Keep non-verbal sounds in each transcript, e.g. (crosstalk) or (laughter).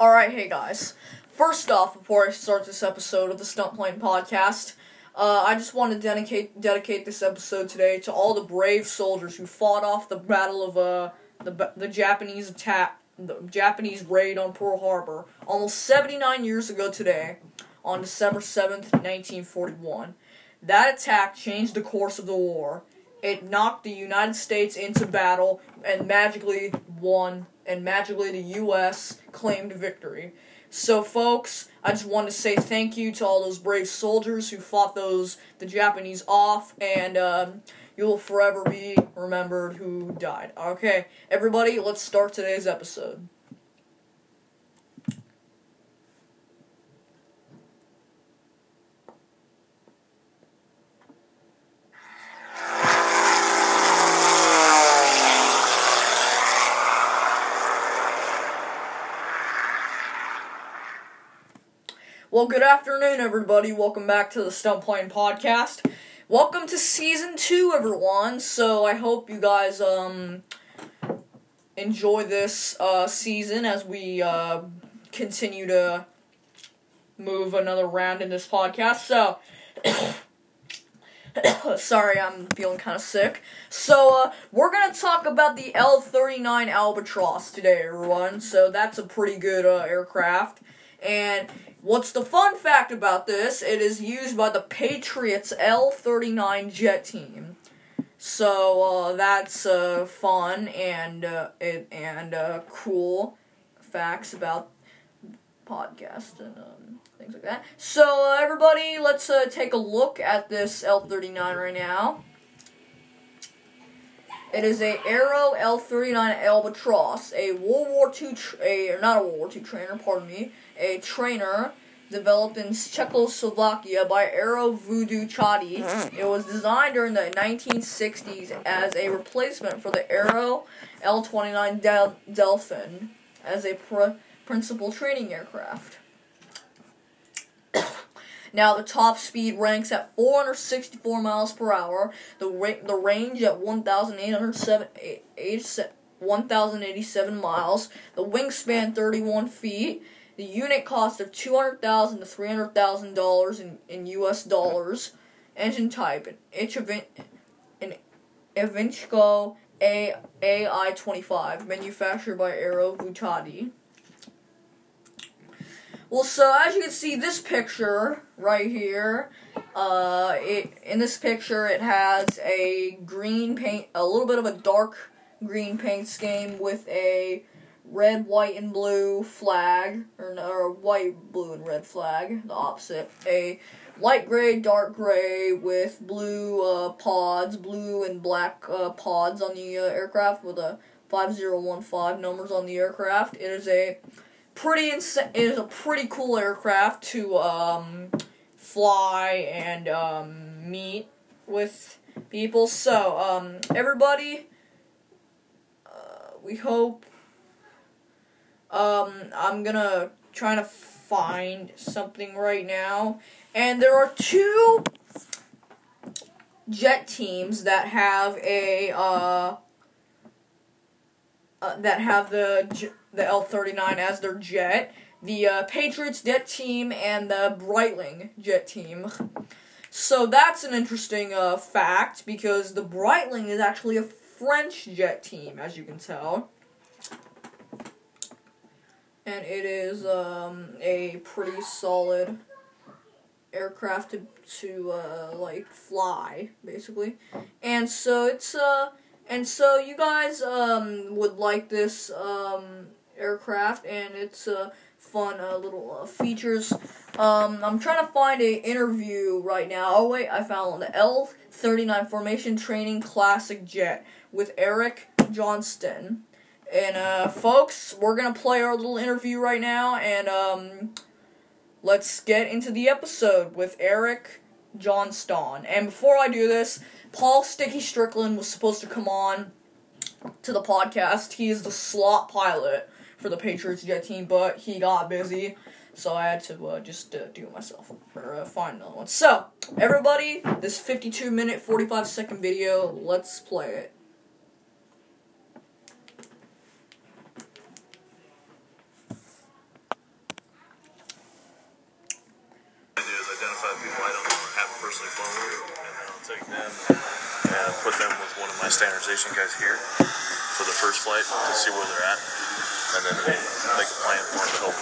Alright, hey guys. First off, before I start this episode of the Stunt Plane Podcast, uh, I just want to dedicate dedicate this episode today to all the brave soldiers who fought off the battle of uh, the the Japanese attack, the Japanese raid on Pearl Harbor, almost 79 years ago today, on December 7th, 1941. That attack changed the course of the war. It knocked the United States into battle and magically won, and magically the U.S. claimed victory. So, folks, I just want to say thank you to all those brave soldiers who fought those the Japanese off, and um, you will forever be remembered who died. Okay, everybody, let's start today's episode. Well, good afternoon, everybody. Welcome back to the Stunt Plane Podcast. Welcome to season two, everyone. So I hope you guys um enjoy this uh, season as we uh, continue to move another round in this podcast. So. (coughs) Sorry, I'm feeling kind of sick. So, uh, we're gonna talk about the L 39 Albatross today, everyone. So, that's a pretty good uh, aircraft. And What's the fun fact about this? It is used by the Patriots L-39 jet team. So uh, that's uh, fun and uh, it, and uh, cool facts about podcast and um, things like that. So uh, everybody, let's uh, take a look at this L-39 right now. It is a Aero L-39 Albatross, a World War II, a not a World War II trainer, pardon me, a trainer developed in Czechoslovakia by Aero Vodochody. It was designed during the 1960s as a replacement for the Aero L-29 Del- Delphin as a pr- principal training aircraft. Now the top speed ranks at 464 miles per hour. The ra- the range at 1,087 miles. The wingspan 31 feet. The unit cost of two hundred thousand to three hundred thousand dollars in in U.S. dollars. Engine type an an Ivchenko A AI twenty five, manufactured by Aero Vutati. Well, so as you can see, this picture right here, uh, it in this picture it has a green paint, a little bit of a dark green paint scheme with a red, white, and blue flag, or, or white, blue, and red flag, the opposite. A light gray, dark gray with blue uh, pods, blue and black uh, pods on the uh, aircraft with a 5015 numbers on the aircraft. It is a pretty ins- it is a pretty cool aircraft to um, fly and um, meet with people. So, um, everybody, uh, we hope um, I'm gonna try to find something right now. And there are two jet teams that have a uh, uh that have the the L-39 as their jet. The uh, Patriots jet team and the Breitling jet team. So that's an interesting uh, fact because the Breitling is actually a French jet team, as you can tell and it is um, a pretty solid aircraft to, to uh, like fly basically and so it's uh and so you guys um would like this um aircraft and it's uh fun uh, little uh, features um i'm trying to find a interview right now oh wait i found the l39 formation training classic jet with erik johnston and uh, folks, we're gonna play our little interview right now, and um, let's get into the episode with Erik Johnston. And before I do this, Paul Sticky Strickland was supposed to come on to the podcast. He is the slot pilot for the Patriots jet team, but he got busy, so I had to uh, just uh, do it myself or uh, find another one. So everybody, this 52 minute 45 second video, let's play it. put them with one of my standardization guys here for the first flight to see where they're at and then make a plan for them to help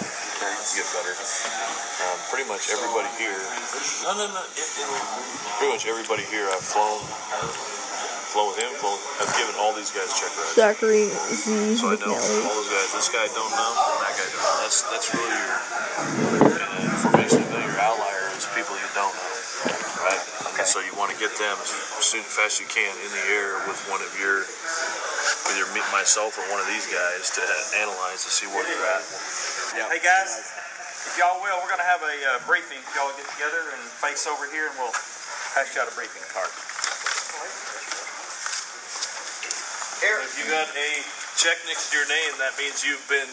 get better. Um, pretty much everybody here. No, no, no. It, it, pretty much everybody here I've flown. Flown with him, flown. I've given all these guys check rides. Zachary Z. So I know McNelly. all those guys. This guy don't know, and that guy don't know. That's that's really your uh, information about your outlier is people you don't know, right? And so you want to get them as soon as fast as you can in the air with one of your either me, myself or one of these guys to analyze to see where they're at. Hey guys, if y'all will, we're gonna have a uh, briefing. Y'all get together and face over here, and we'll pass you out a briefing card. If you got a check next to your name, that means you've been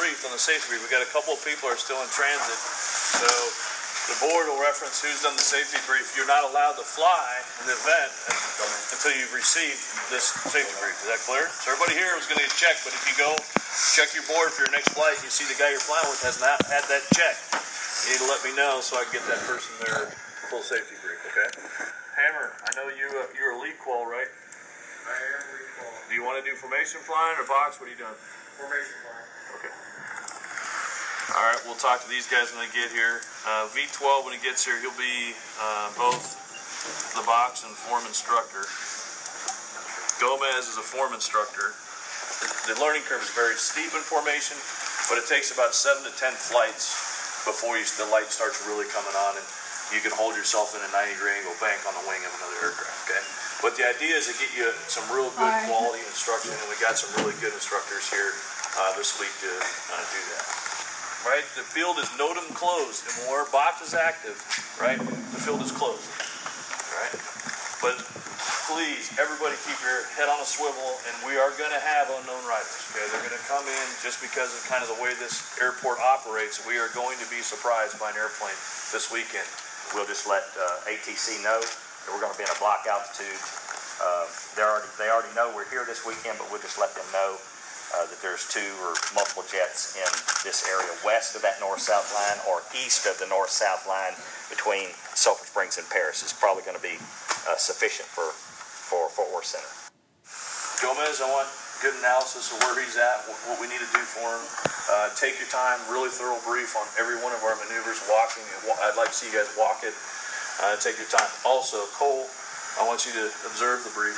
briefed on the safety brief. We got a couple of people are still in transit, so the board will reference who's done the safety brief. You're not allowed to fly in the event until you've received this safety brief. Is that clear? So everybody here is going to get checked, but if you go check your board for your next flight, and you see the guy you're flying with has not had that check. You need to let me know so I can get that person their full safety brief. Okay. Hammer, I know you. Uh, you're a lead qual, right? I am recall. Do you want to do formation flying or box? What are you doing? Formation line. All right, we'll talk to these guys when they get here. Uh, V12, when he gets here, he'll be uh, both the box and form instructor. Gomez is a form instructor. The, the learning curve is very steep in formation, but it takes about seven to ten flights before you, the light starts really coming on and you can hold yourself in a 90 degree angle bank on the wing of another aircraft, okay? But the idea is to get you some real good Alright. quality instruction, and we got some really good instructors here uh, this week to uh, do that. Right? The field is NOTAM closed, and when our box is active, right, the field is closed. Right? But please, everybody keep your head on a swivel, and we are going to have unknown riders. Okay, they're going to come in just because of kind of the way this airport operates. We are going to be surprised by an airplane this weekend. We'll just let uh, ATC know that we're going to be in a block altitude. Uh, they already they already know we're here this weekend, but we'll just let them know uh, that there's two or multiple jets in this area west of that north-south line or east of the north-south line between Sulphur Springs and Paris is probably going to be uh, sufficient for for Fort Worth Center. Gomez, I want good analysis of where he's at, what, we need to do for him. Uh, take your time, really thorough brief on every one of our maneuvers, walking. I'd like to see you guys walk it. Uh, take your time. Also, Cole, I want you to observe the brief,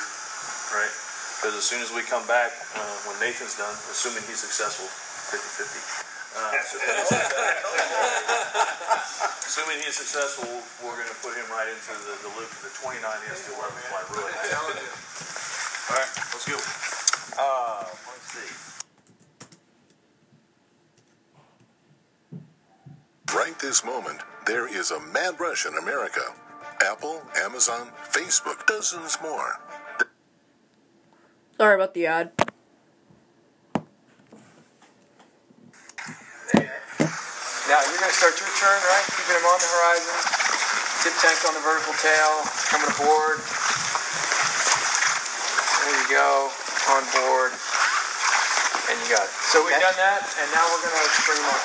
right? Because as soon as we come back, uh, when Nathan's done, assuming he's successful, 50-50. Uh, assuming he's successful, we're going to put him right into the, the loop of the 29 is to 11 flight really. All right, let's go. Uh, let's see. Right this moment, there is a mad rush in America. Apple, Amazon, Facebook, dozens more. Sorry about the ad. Now you're going to start your turn, right? Keeping him on the horizon. Tip tank on the vertical tail. Coming aboard. There you go. On board. And you got it. So we've Okay. done that, and now we're going to bring him on.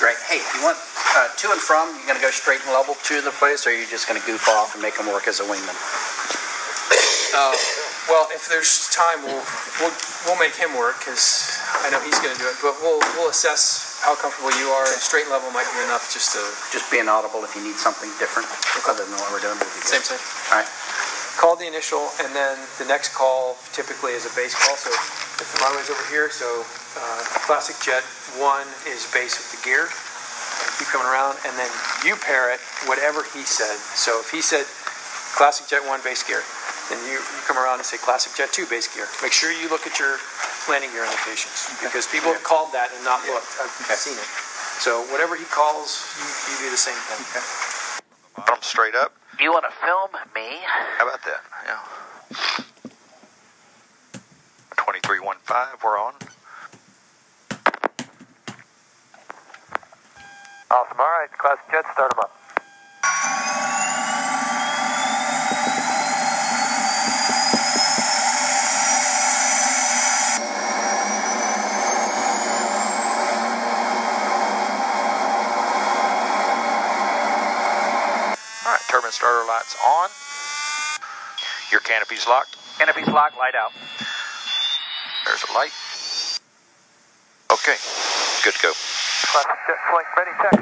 Great. Hey, if you want uh, to and from, you're going to go straight and level to the place, or are you just going to goof off and make him work as a wingman? (coughs) Uh, well, if there's time, we'll we'll, we'll make him work because I know he's going to do it. But we'll we'll assess how comfortable you are. Straight level might be enough just to Just being audible if you need something different other than what we're doing. be same thing. All right. Call the initial, and then the next call typically is a base call. So if the runway's over here, so uh, classic jet one is base with the gear. Keep coming around, and then you pair it whatever he said. So if he said classic jet one base gear, then you, you come around and say classic jet two base gear. Make sure you look at your landing gear indications because people have called that and not looked. I've seen it. So whatever he calls, you, you do the same thing. Bottom straight up. You want to film me? How about that? Yeah. he's locked. And he's locked, light out. There's a light. Okay, good to go. Classic jet flight ready, check.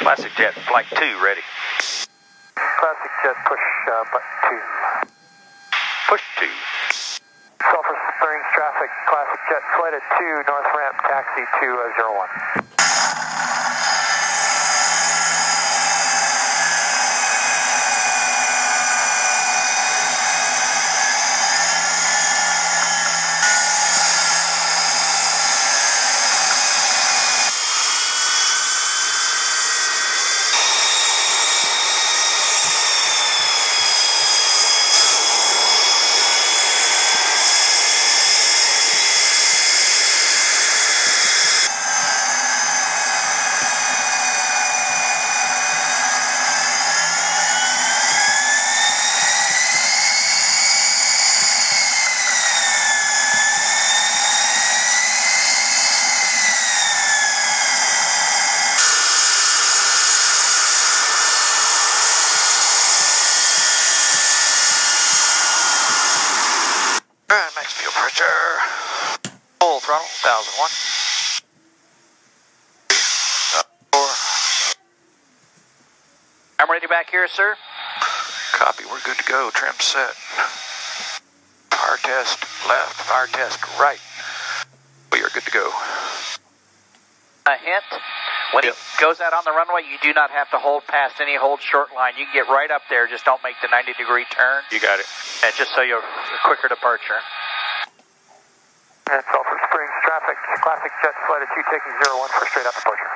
Classic jet flight two ready. Classic jet push uh, button two. Push two. Sulphur Springs traffic, classic jet flight at two, north ramp, taxi two uh, zero one. Here, sir. Copy, we're good to go. Trim set. Fire test left, fire test right. We are good to go. A hint. When Yep. he goes out on the runway, you do not have to hold past any hold short line. You can get right up there, just don't make the 90 degree turn, You got it. and just so you're a quicker departure. And Sulphur Springs traffic, Classic Jet Flight at 2 taking 01 for straight up departure.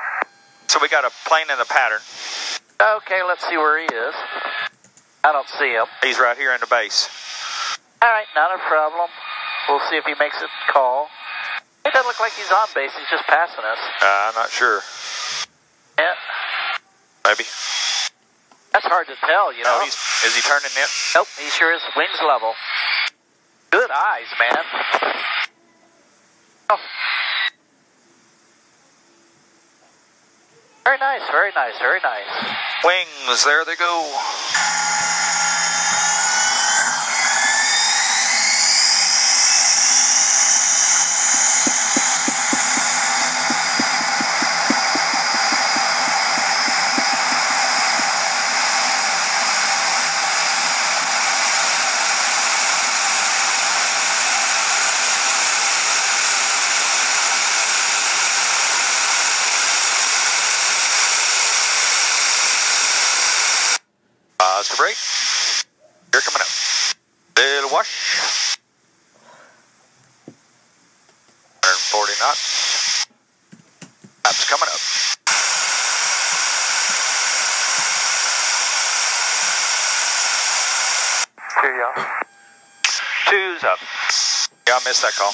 So we got a plane in the pattern. Okay, let's see where he is. I don't see him. He's right here in the base. All right, not a problem. We'll see if he makes a call. It doesn't look like he's on base. He's just passing us. Uh, I'm not sure. Yeah, Maybe. that's hard to tell, you know. No, he's is he turning in? Nope, he sure is. Wings level. Good eyes, man. Oh. Nice, very nice, very nice. Wings, there they go. Positive rate. Here coming up. Little wash. 140 knots. Laps coming up. Two, yeah. Two's up. Yeah, I missed that call.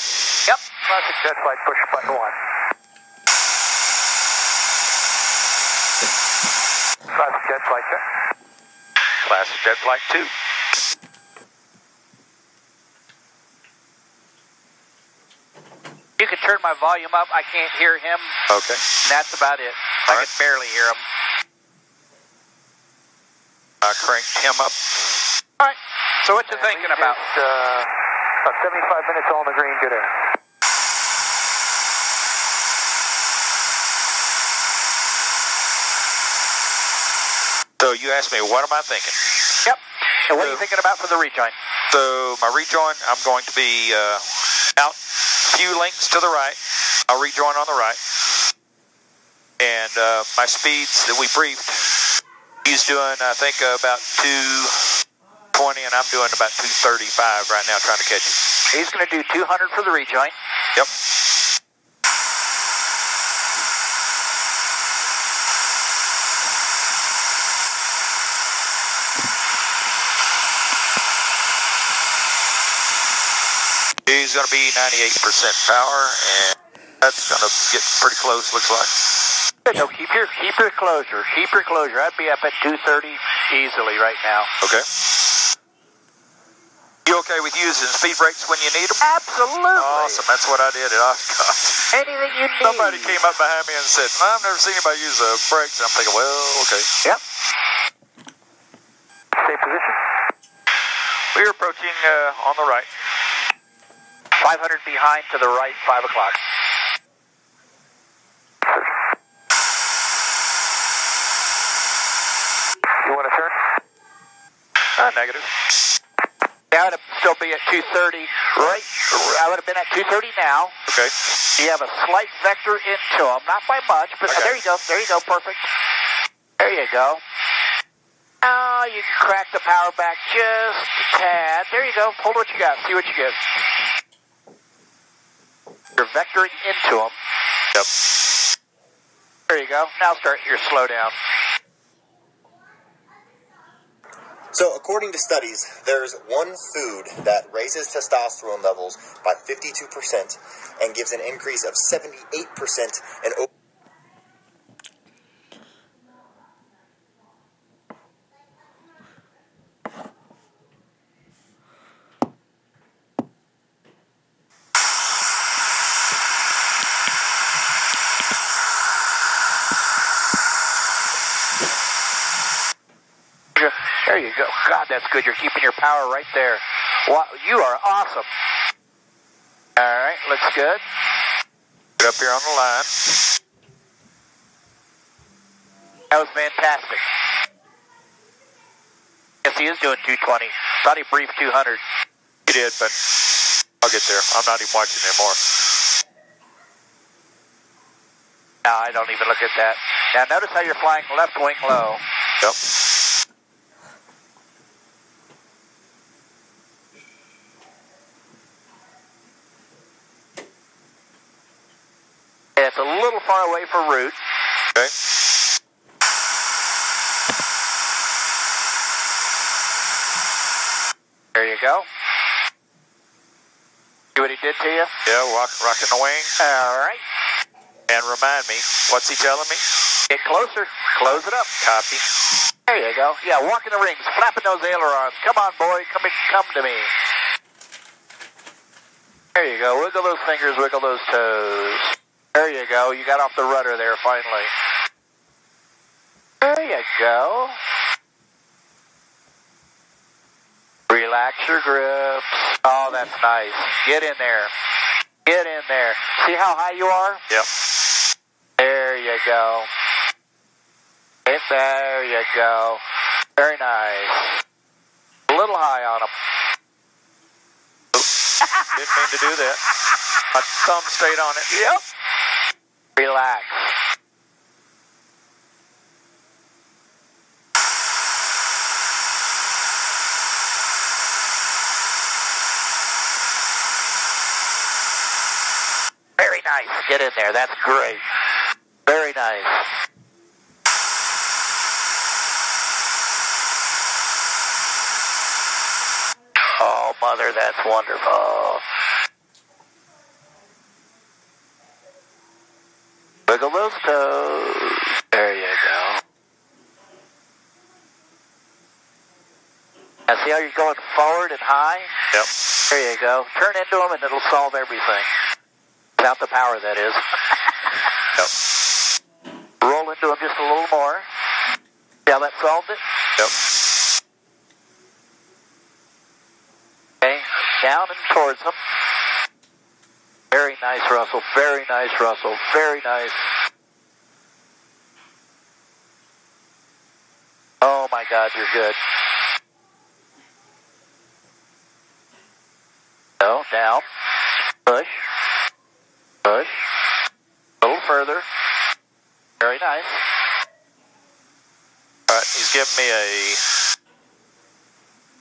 Yep. Classic Jet Flight push button 1. Classic Jet Flight check. Classic Jet Flight 2. You can turn my volume up. I can't hear him. Okay. And that's about it. I All right. can barely hear him. I cranked him up. All right. So what you thinking about? Just, uh, about 75 minutes on the green, good air. So you asked me, what am I thinking? And what are you thinking about for the rejoin? So my rejoin, I'm going to be uh, out a few links to the right. I'll rejoin on the right. And uh, my speeds that we briefed, he's doing, I think, uh, about 220, and I'm doing about 235 right now trying to catch it. He's going to do 200 for the rejoin. Yep. He's going to be 98% power, and that's going to get pretty close, looks like. No, keep your keep your closure. Keep your closure. I'd be up at 230 easily right now. Okay. You okay with using speed brakes when you need them? Absolutely. Awesome. That's what I did at Oshkosh. Anything you need. Somebody came up behind me and said, I've never seen anybody use the brakes. And I'm thinking, well, okay. Yep. Stay position. We're approaching uh, on the right. 500 behind to the right, 5 o'clock. You want to turn? Uh, negative. Yeah, I would still be at 230. Right, I would have been at 230 now. Okay. You have a slight vector into them, not by much, but Okay. there you go. There you go. Perfect. There you go. Now you can crack the power back just a tad. There you go. Hold what you got. See what you get. You're vectoring into them. Yep. There you go. Now start your slowdown. So, according to studies, there's one food that raises testosterone levels by 52% and gives an increase of 78% in o- There you go. God, that's good. You're keeping your power right there. Wow, you are awesome. All right, looks good. Get up here on the line. That was fantastic. Yes, he is doing 220. Thought he briefed 200. He did, but I'll get there. I'm not even watching anymore. No, I don't even look at that. Now, notice how you're flying left wing low. Yep. A little far away for route. Okay. There you go. See what he did to you? Yeah, rock, rocking the wing. All right. And remind me, what's he telling me? Get closer. Close it up. Copy. There you go. Yeah, walking the rings, flapping those ailerons. Come on, boy. Come in, come to me. There you go. Wiggle those fingers, wiggle those toes. There you go. You got off the rudder there finally. There you go. Relax your grip. Oh, that's nice. Get in there. Get in there. See how high you are? Yep. There you go. There you go. Very nice. A little high on them. Didn't mean to do that. My thumb stayed on it. Yep. Relax. Very nice. Get in there. That's great. Very nice. Oh, mother, that's wonderful. Wiggle those toes. There you go. Now see how you're going forward and high? Yep. There you go. Turn into them and it'll solve everything. Without the power, that is. (laughs) Yep. Roll into them just a little more. See how that solved it? Yep. Okay. Down and towards them. Very nice, Russell. Very nice, Russell. Very nice. Oh my God, you're good. No, down. Push. Push. A little further. Very nice. All right. He's giving me a.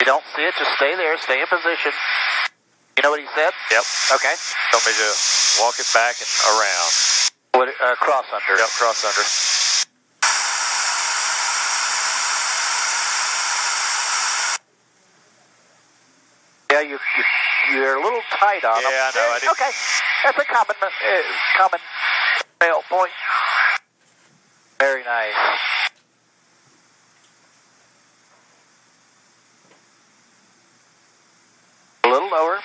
You don't see it, just stay there. Stay in position. You know what he said? Yep. Okay. Told me to walk it back and around. What, uh, cross under. Yep. Cross under. Yeah, you, you you're a little tight on them. Yeah, I know, I Okay, that's a common uh, common fail point. Very nice. A little lower.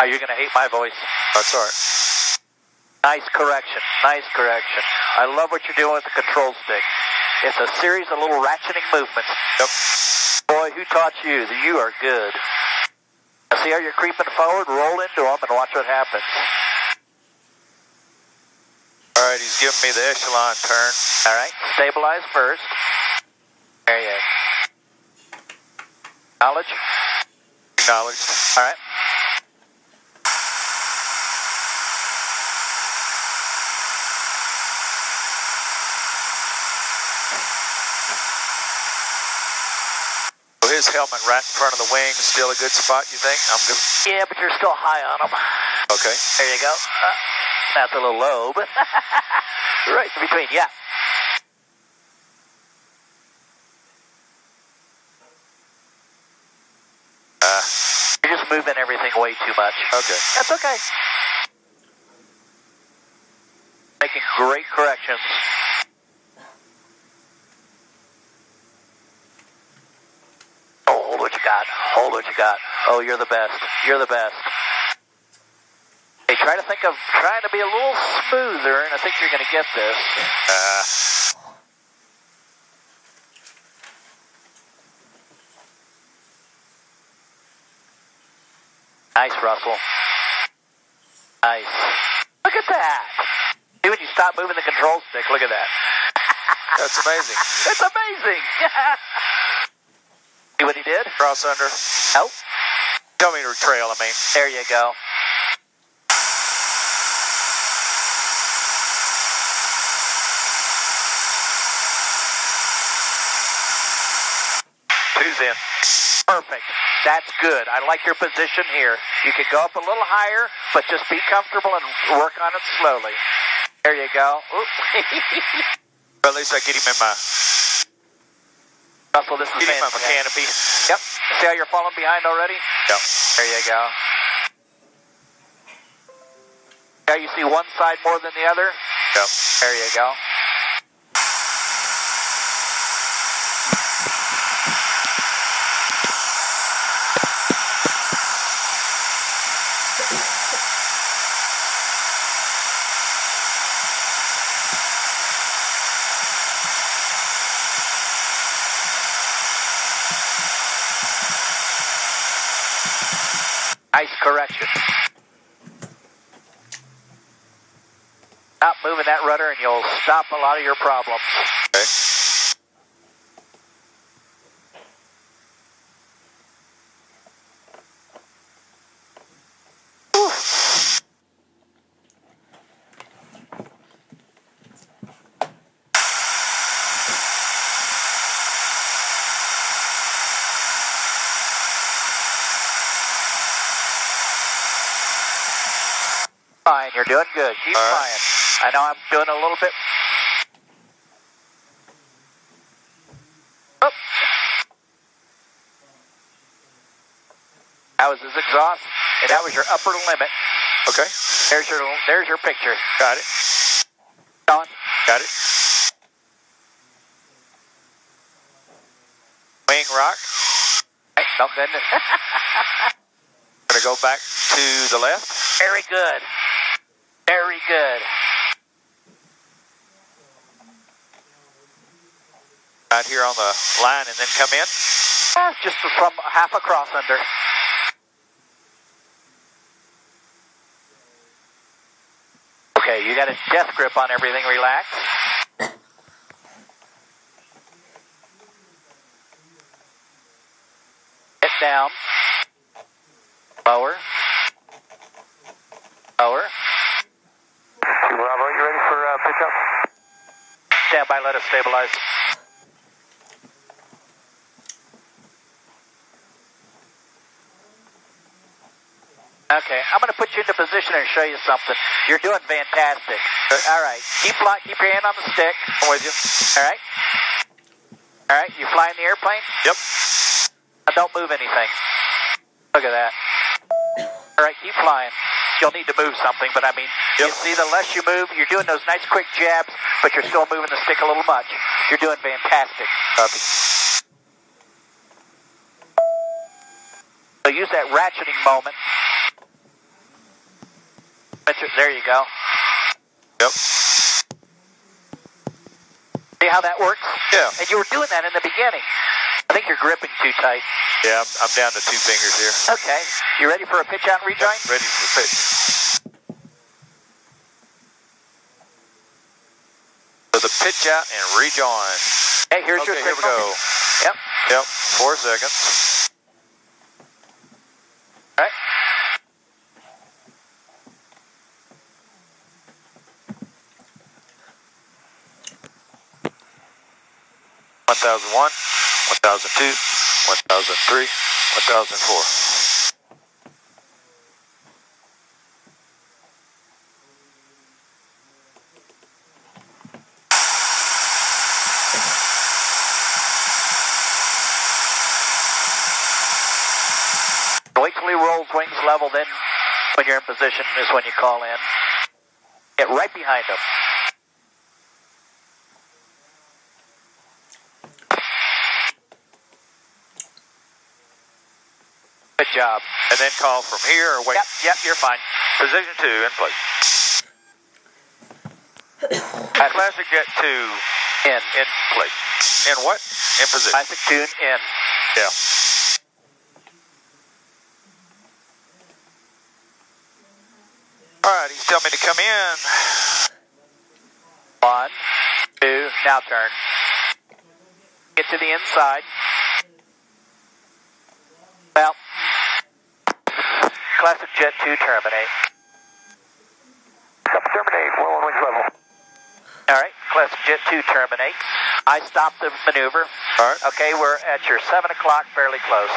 Are you going to hate my voice? That's all right. Nice correction. Nice correction. I love what you're doing with the control stick. It's a series of little ratcheting movements. Yep. Boy, who taught you? You are good. See how you're creeping forward? Roll into them and watch what happens. Right, he's giving me the echelon turn. All right, stabilize first. There you go. Knowledge. Acknowledged. All right. So his helmet right in front of the wing, still a good spot, you think? I'm good. Yeah, but you're still high on them. Okay. There you go. Uh, that's a little low, but (laughs) right in between. Yeah. Uh, You're just moving everything way too much. okay. That's okay. Making great corrections. Oh, hold what you got. Hold what you got. Oh, you're the best. You're the best. Try to think of trying to be a little smoother, and I think you're going to get this. Uh, Nice, Russell. Nice. Look at that. See when you stop moving the control stick, look at that. (laughs) that's amazing. It's amazing. (laughs) See what he did? Cross under. Oh, Tell me to trail, I mean. there you go. Two's in. Perfect. That's good. I like your position here. You can go up a little higher, but just be comfortable and work on it slowly. There you go. At least I get him in my uh, Russell, this is get him in my canopy. Yep. See how you're falling behind already? Yep. There you go. Now you see one side more than the other? Yep. There you go. Moving that rudder and you'll stop a lot of your problems. Okay. Fine, you're doing good. Keep right. flying. I know I'm doing a little bit. Oh. That was his exhaust, and that was your upper limit. Okay. There's your there's your picture. Got it. Going. Got it. Wing rock. Don't it. (laughs) Gonna go back to the left. Very good. Very good. Right here on the line and then come in. Ah, Just from half a cross under. Okay, you got a death grip on everything. Relax. Get down. Lower. Lower. Bravo, you ready for uh, pickup? Stand by, let us stabilize. Okay, I'm going to put you into position and show you something. You're doing fantastic. All right, keep li- keep your hand on the stick. I'm with you. All right. All right, you flying the airplane? Yep. Now don't move anything. Look at that. All right, keep flying. You'll need to move something, but I mean, you Yep. see, the less you move, you're doing those nice quick jabs, but you're still moving the stick a little much. You're doing fantastic. Copy. So use that ratcheting moment. There you go. Yep. See how that works? Yeah. And you were doing that in the beginning. I think you're gripping too tight. Yeah, I'm, I'm down to two fingers here. Okay. You ready for a pitch out and rejoin? Yep, ready for pitch. So the pitch out and rejoin. Hey, here's okay, your here we go. Yep. Yep, four seconds. All right. 1001, 1002, 1003, 1004. Blakely rolls wings level, then when you're in position is when you call in. Get right behind them. Good job. And then call from here or wait. Yep, yep, you're fine. Position two in place. Classic Jet two In. in place. In what? In position. Classic tune in. Yeah. All right, he's telling me to come in. One, two, now turn. Get to the inside. Well, Classic Jet 2 terminate. Terminate, well on wings level. All right, Classic Jet 2 terminate. I stopped the maneuver. All right. Okay, we're at your 7 o'clock, fairly close.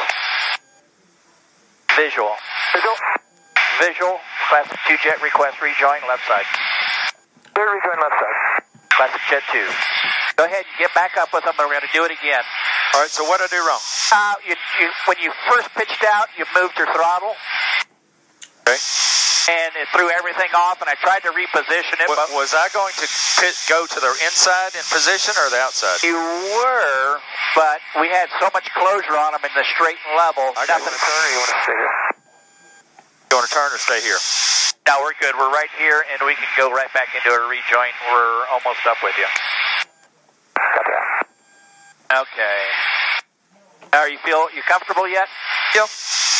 Visual. Visual. Visual, Classic 2 Jet request rejoin left side. Clear rejoin left side. Classic Jet 2. Go ahead and get back up with them, and we're going to do it again. All right, so what did I do wrong? Uh, you, you, when you first pitched out, you moved your throttle, Okay. and it threw everything off, and I tried to reposition it, Wa- but was I going to pit, go to the inside in position or the outside? you were, but we had so much closure on them in the straight and level. I got nothing. you. Turn or you want to stay here? You want to turn or stay here? No, we're good. We're right here, and we can go right back into a rejoin. We're almost up with you. Copy that. Okay. Are you feel you comfortable yet? Yep.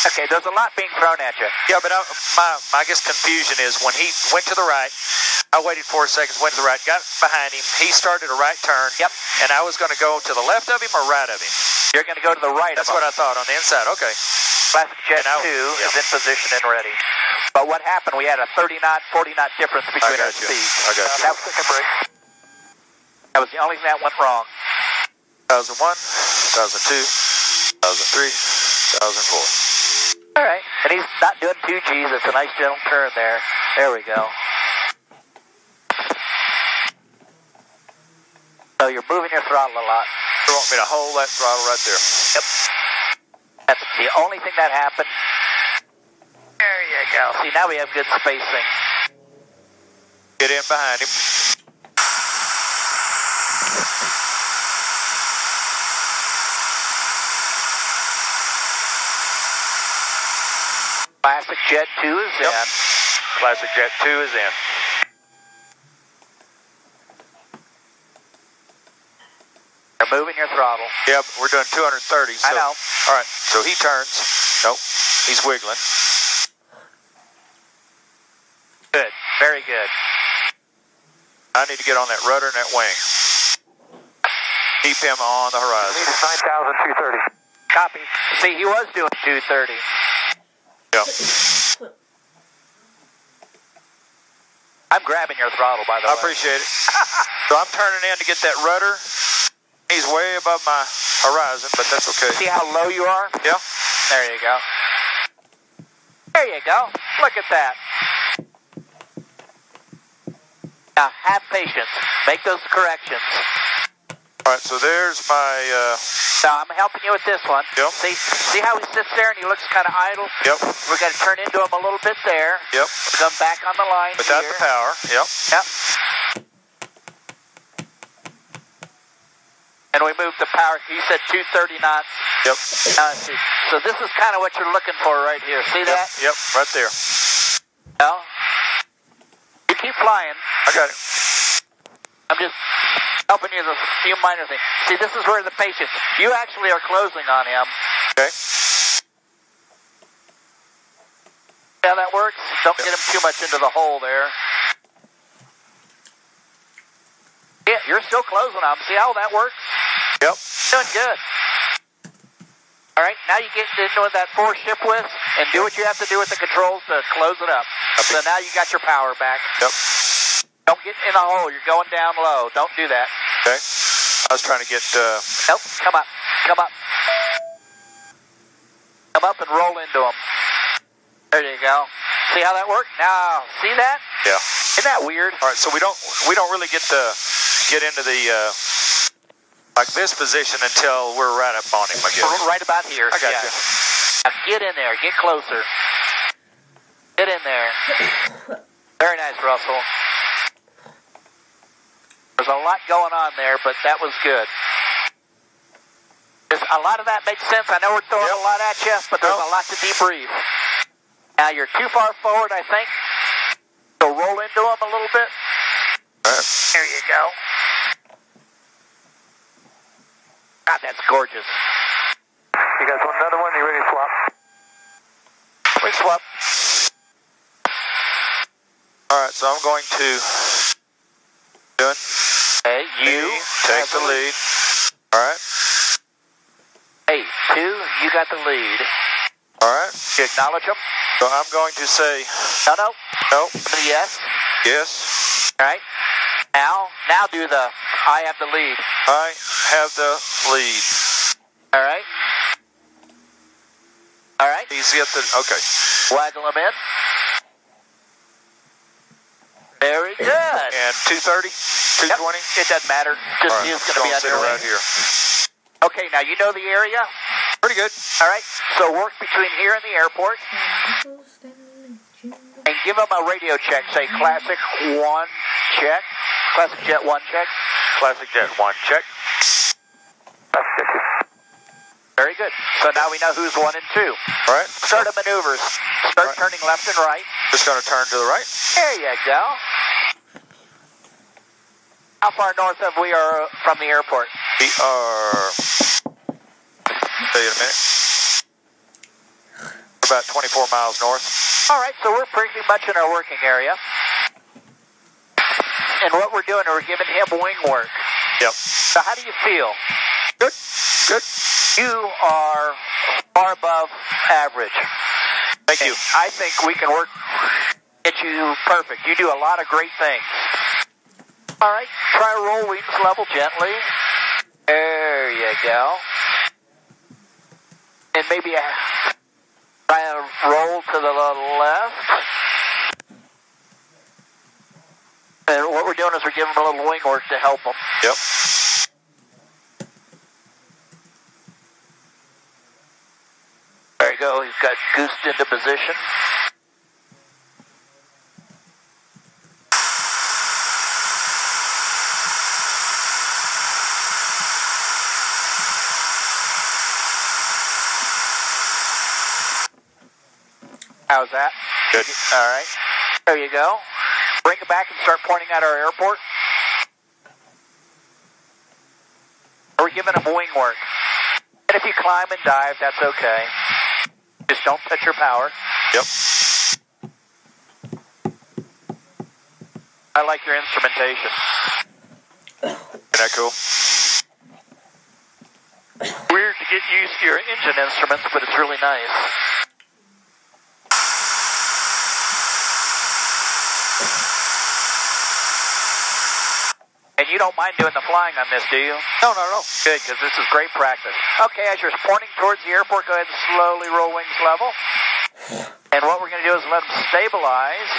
Okay. There's a lot being thrown at you. Yeah, but I, my, my I guess confusion is when he went to the right, I waited four seconds, went to the right, got behind him. He started a right turn. Yep. And I was going to go to the left of him or right of him. You're going to go to the right. That's what them. I thought on the inside. Okay. Classic Jet And I- 2 yeah. is in position and ready. But what happened, we had a 30 knot, 40 knot difference between our you. speeds. I got you. That, was- that was the only thing that went wrong. 2001, 2002, 2003, 2004. All right. And he's not doing two G's. It's a nice gentle turn there. There we go. So you're moving your throttle a lot. You want me to hold that throttle right there? Yep. That's the only thing that happened. There you go. See, now we have good spacing. Get in behind him. Classic Jet 2 is Yep. in. Classic Jet 2 is in. You're moving your throttle. Yep, we're doing 230. So, I know. All right, so he turns. Nope, he's wiggling. Good. Very good. I need to get on that rudder and that wing. Keep him on the horizon. Is 9,230. Copy. See, he was doing 230. Yep. I'm grabbing your throttle, by the I way. I appreciate it. (laughs) so I'm turning in to get that rudder. He's way above my horizon, but that's okay. See how low you are? Yeah. There you go. There you go. Look at that. Now, have patience. Make those corrections. All right, so there's my. Uh, Now, I'm helping you with this one. Yep. See, see how he sits there and he looks kind of idle? yep. We're going to turn into him a little bit there. Yep. Come back on the line Without here. the power. Yep. Yep. And we moved the power. You said 230 knots. Yep. See. So this is kind of what you're looking for right here. See Yep. that? Yep. Right there. No. You keep flying. I got it. I'm just helping you with a few minor things. See, this is where the patience. You actually are closing on him. Okay. See how that works? Don't get him too much into the hole there. Yeah, you're still closing on him. See how that works? Yep. Doing good. All right, now you get into that four ship with and do what you have to do with the controls to close it up. So now you got your power back. Yep. Don't get in the hole. You're going down low. Don't do that. Okay. I was trying to get. Uh, Nope. Come up. Come up. Come up and roll into them. There you go. See how that worked? Now, see that? yeah. Isn't that weird? All right. So we don't we don't really get to get into the uh, like this position until we're right up on him. I guess. Right about here. I got Yeah. you. Now get in there. Get closer. Get in there. Very nice, Russell. There's a lot going on there, but that was good. There's a lot of that makes sense. I know we're throwing a lot at you, but there's a lot to debrief. Now you're too far forward, I think. So roll into them a little bit. Right. There you go. God, that's gorgeous. You guys want another one? You ready to swap? We swap. All right. So I'm going to. Doing. Hey, you take the lead. All right. Hey, two, you got the lead. All right. You acknowledge them? So I'm going to say No, no. no. Yes. Yes. All right. Now, now do the I have the lead. I have the lead. All right. All right. He's got the. Okay. Waggle them in. Very good. And 230, 220. It doesn't matter. Just right. going to be Gonna sit under here. Okay, now you know the area. Pretty good. All right. So work between here and the airport, and give them a radio check. Say classic one check, classic jet one check. Classic Jet one check. That's. Very good. So now we know who's one and two. All right. Start the maneuvers. Start Right. turning left and right. Just going to turn to the right. There you go. How far north of we are from the airport? We are. Tell you in a minute. About 24 miles north. All right, so we're pretty much in our working area. And what we're doing, is we're giving him wing work. Yep. So how do you feel? Good. Good. You are far above average. Thank you. I think we can work, get you perfect. You do a lot of great things. All right, try to roll wings level gently. There you go. And maybe uh, try to roll to the left. And what we're doing is we're giving them a little wing work to help them. Yep. There you go. He's got goosed into position. How's that? Good. All right. There you go. Bring it back and start pointing at our airport. We're giving them wing work. And if you climb and dive, that's okay. Just don't touch your power. Yep. I like your instrumentation. Isn't that cool? Weird to get used to your engine instruments, but it's really nice. And you don't mind doing the flying on this, do you? No, no, no. Good, because this is great practice. Okay, as you're pointing towards the airport, go ahead and slowly roll wings level. (sighs) And what we're going to do is let them stabilize.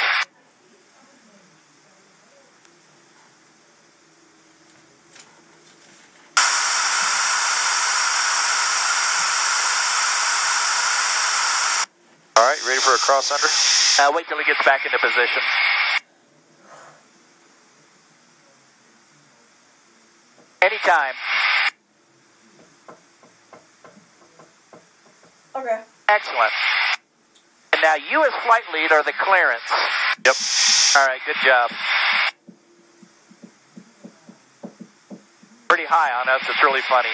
All right. Ready for a cross under? Uh, wait till he gets back into position. Anytime. Okay. Excellent. And now you as flight lead are the clearance. Yep. All right, good job. Pretty high on us. It's really funny.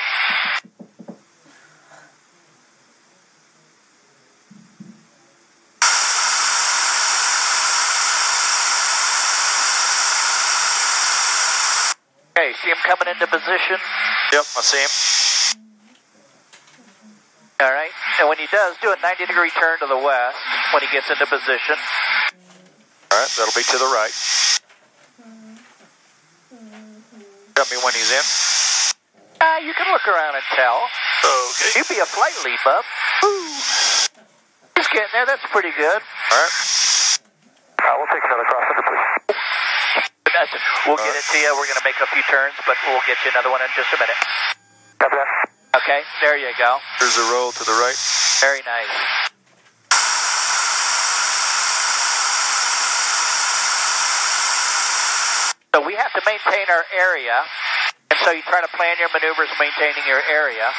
Okay, see him coming into position? Yep, I see him. All right. And when he does, do a 90 degree turn to the west when he gets into position. All right, that'll be to the right. Tell me when he's in. Uh, you can look around and tell. Okay. You'd be a flight leap up. Ooh. He's getting there. That's pretty good. All right. Uh, we'll take another cross We'll get it to you. We're going to make a few turns, but we'll get you another one in just a minute. Okay, there you go. There's a roll to the right. Very nice. So we have to maintain our area, and so you try to plan your maneuvers maintaining your area.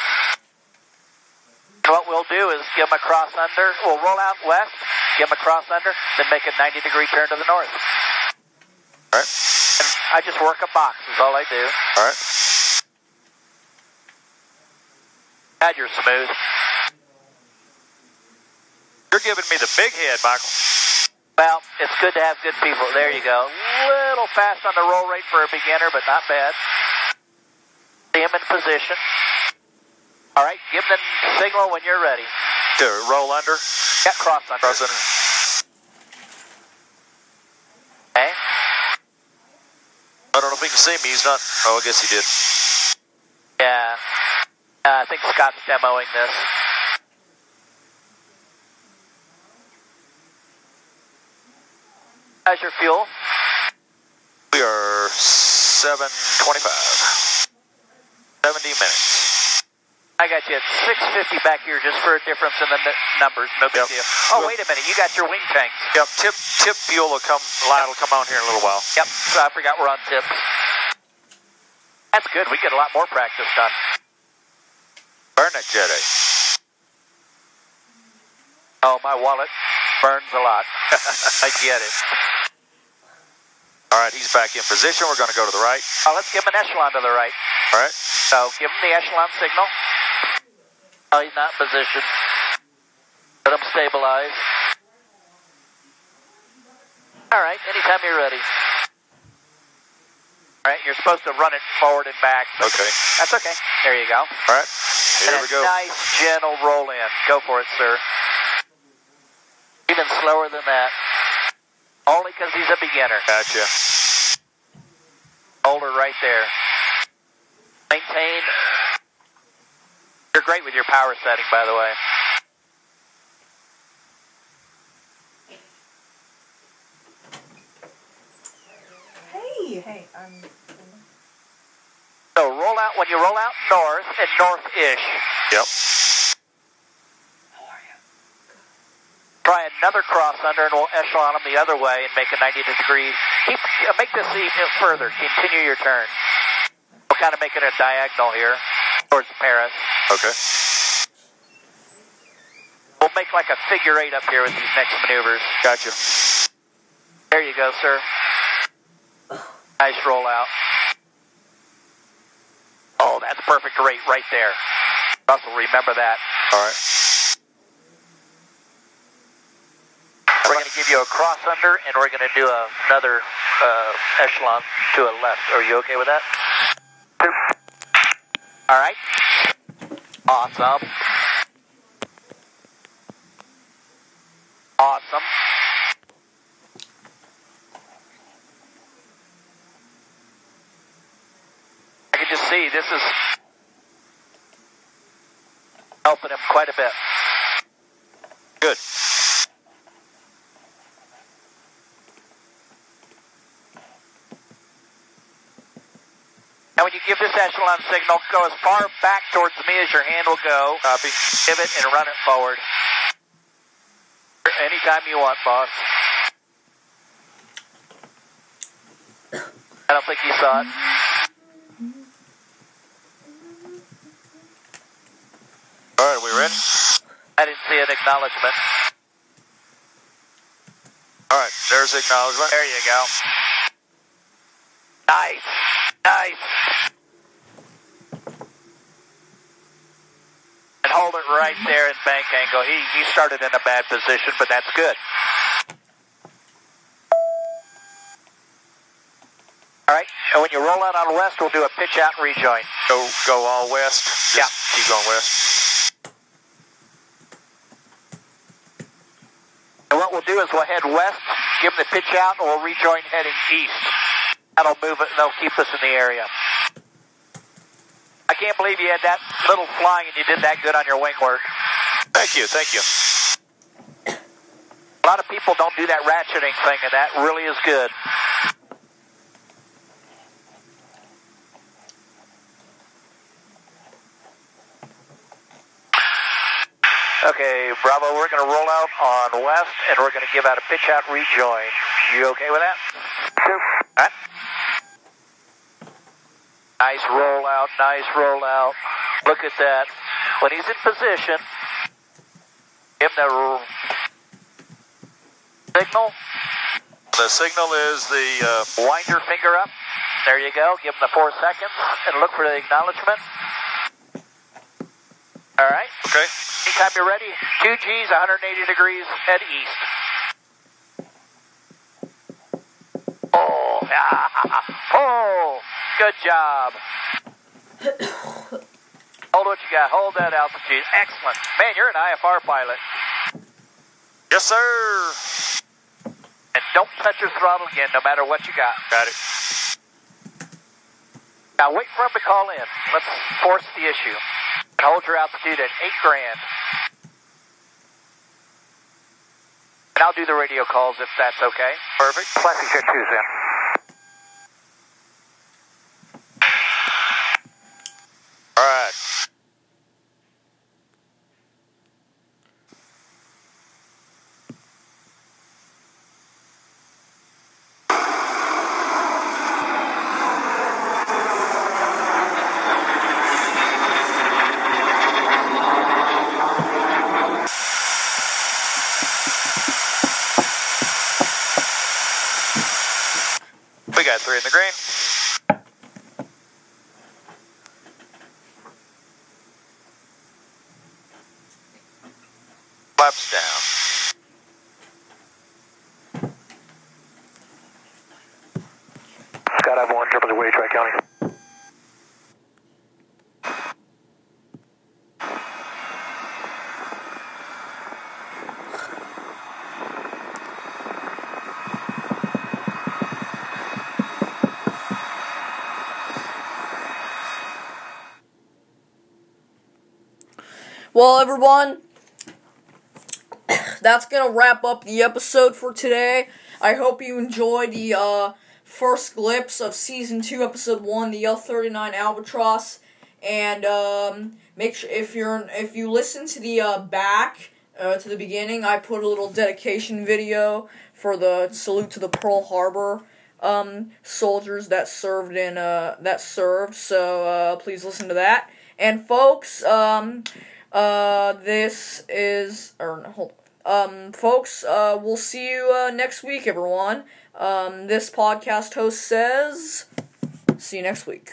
And what we'll do is give them a cross under. We'll roll out west, give them a cross under, then make a 90 degree turn to the north. All right. And I just work a box is all I do. All right. God, you're smooth. You're giving me the big head, Michael. Well, it's good to have good people. There you go. Little fast on the roll rate for a beginner, but not bad. See him in position. All right, give them the signal when you're ready. To roll under. Yeah, cross under. Cross under. Okay. I don't know if he can see me. He's not. Oh, I guess he did. Yeah. Uh, I think Scott's demoing this. How's your fuel? We are 725. 70 minutes. I got you at 650 back here just for a difference in the n- numbers. No big Yep. deal. Oh, wait a minute. You got your wing tanks. Yep. Tip tip fuel will come. Light will come on here in a little while. Yep. So I forgot we're on tip. That's good. We get a lot more practice done. Burn that jet Oh, my wallet burns a lot. (laughs) I get it. All right, he's back in position. We're going to go to the right. Oh, let's give him an echelon to the right. All right. So give him the echelon signal. In position. Let him stabilize. All right, anytime you're ready. All right, you're supposed to run it forward and back. Okay. That's okay. There you go. All right. Here and we go. nice, gentle roll in. Go for it, sir. Even slower than that. Only because he's a beginner. Gotcha. Hold her right there. Maintain. You're great with your power setting, by the way. Hey, hey, I'm. So roll out when you roll out north and north-ish. Yep. How are you? Good. Try another cross under and we'll echelon them the other way and make a 90 degree. Keep uh, make this even further. Continue your turn. We'll kind of make it a diagonal here towards Paris. Okay. We'll make like a figure eight up here with these next maneuvers. Gotcha. There you go, sir. Nice roll out. Oh, that's perfect rate right there. Russell, remember that. All right. We're going to give you a cross under, and we're going to do a, another uh, echelon to a left. Are you okay with that? All right. Awesome. Awesome. I can just see this is helping him quite a bit. Good. And when you give signal, go as far back towards me as your hand will go. Uh, Copy. Pivot and run it forward. Anytime you want, boss. I don't think you saw it. All right, we ready? I didn't see an acknowledgement. All right, there's the acknowledgement. There you go. Nice. Nice. Right there in bank angle. He, he started in a bad position, but that's good. All right, and when you roll out on west, we'll do a pitch out and rejoin. Go go all west. Just Yeah. Keep going west. And what we'll do is we'll head west, give them the pitch out, and we'll rejoin heading east. That'll move it, and they'll keep us in the area. I can't believe you had that little flying and you did that good on your wing work. Thank you, thank you. A lot of people don't do that ratcheting thing, and that really is good. Okay, Bravo, we're going to roll out on west, and we're going to give out a pitch out rejoin. You okay with that? Sure. All right. Nice rollout, nice rollout. Look at that. When he's in position, give him the signal. The signal is the uh, Wind your finger up. There you go. Give him the four seconds and look for the acknowledgement. All right. okay. Anytime you're ready, two G's, 180 degrees, head east. Oh, (laughs) oh, good job. (coughs) Hold what you got. Hold that altitude. Excellent. Man, you're an IFR pilot. Yes, sir. And don't touch your throttle again, no matter what you got. Got it. Now wait for him to call in. Let's force the issue. And hold your altitude at eight grand. And I'll do the radio calls if that's okay. Perfect. Classic Jet 2's in. All right. We got three in the green. Flaps down. Scott, I've one, triple away, Tri County. Well, everyone, (coughs) that's gonna wrap up the episode for today. I hope you enjoyed the uh, first glimpse of season two, episode one, the L thirty nine Albatross. And um, make sure if you're if you listen to the uh, back uh, to the beginning, I put a little dedication video for the salute to the Pearl Harbor um, soldiers that served in uh, that served. So uh, please listen to that. And folks, um, uh, this is or no, hold. Um, folks, uh, we'll see you uh, next week, everyone. Um, this podcast host says, see you next week.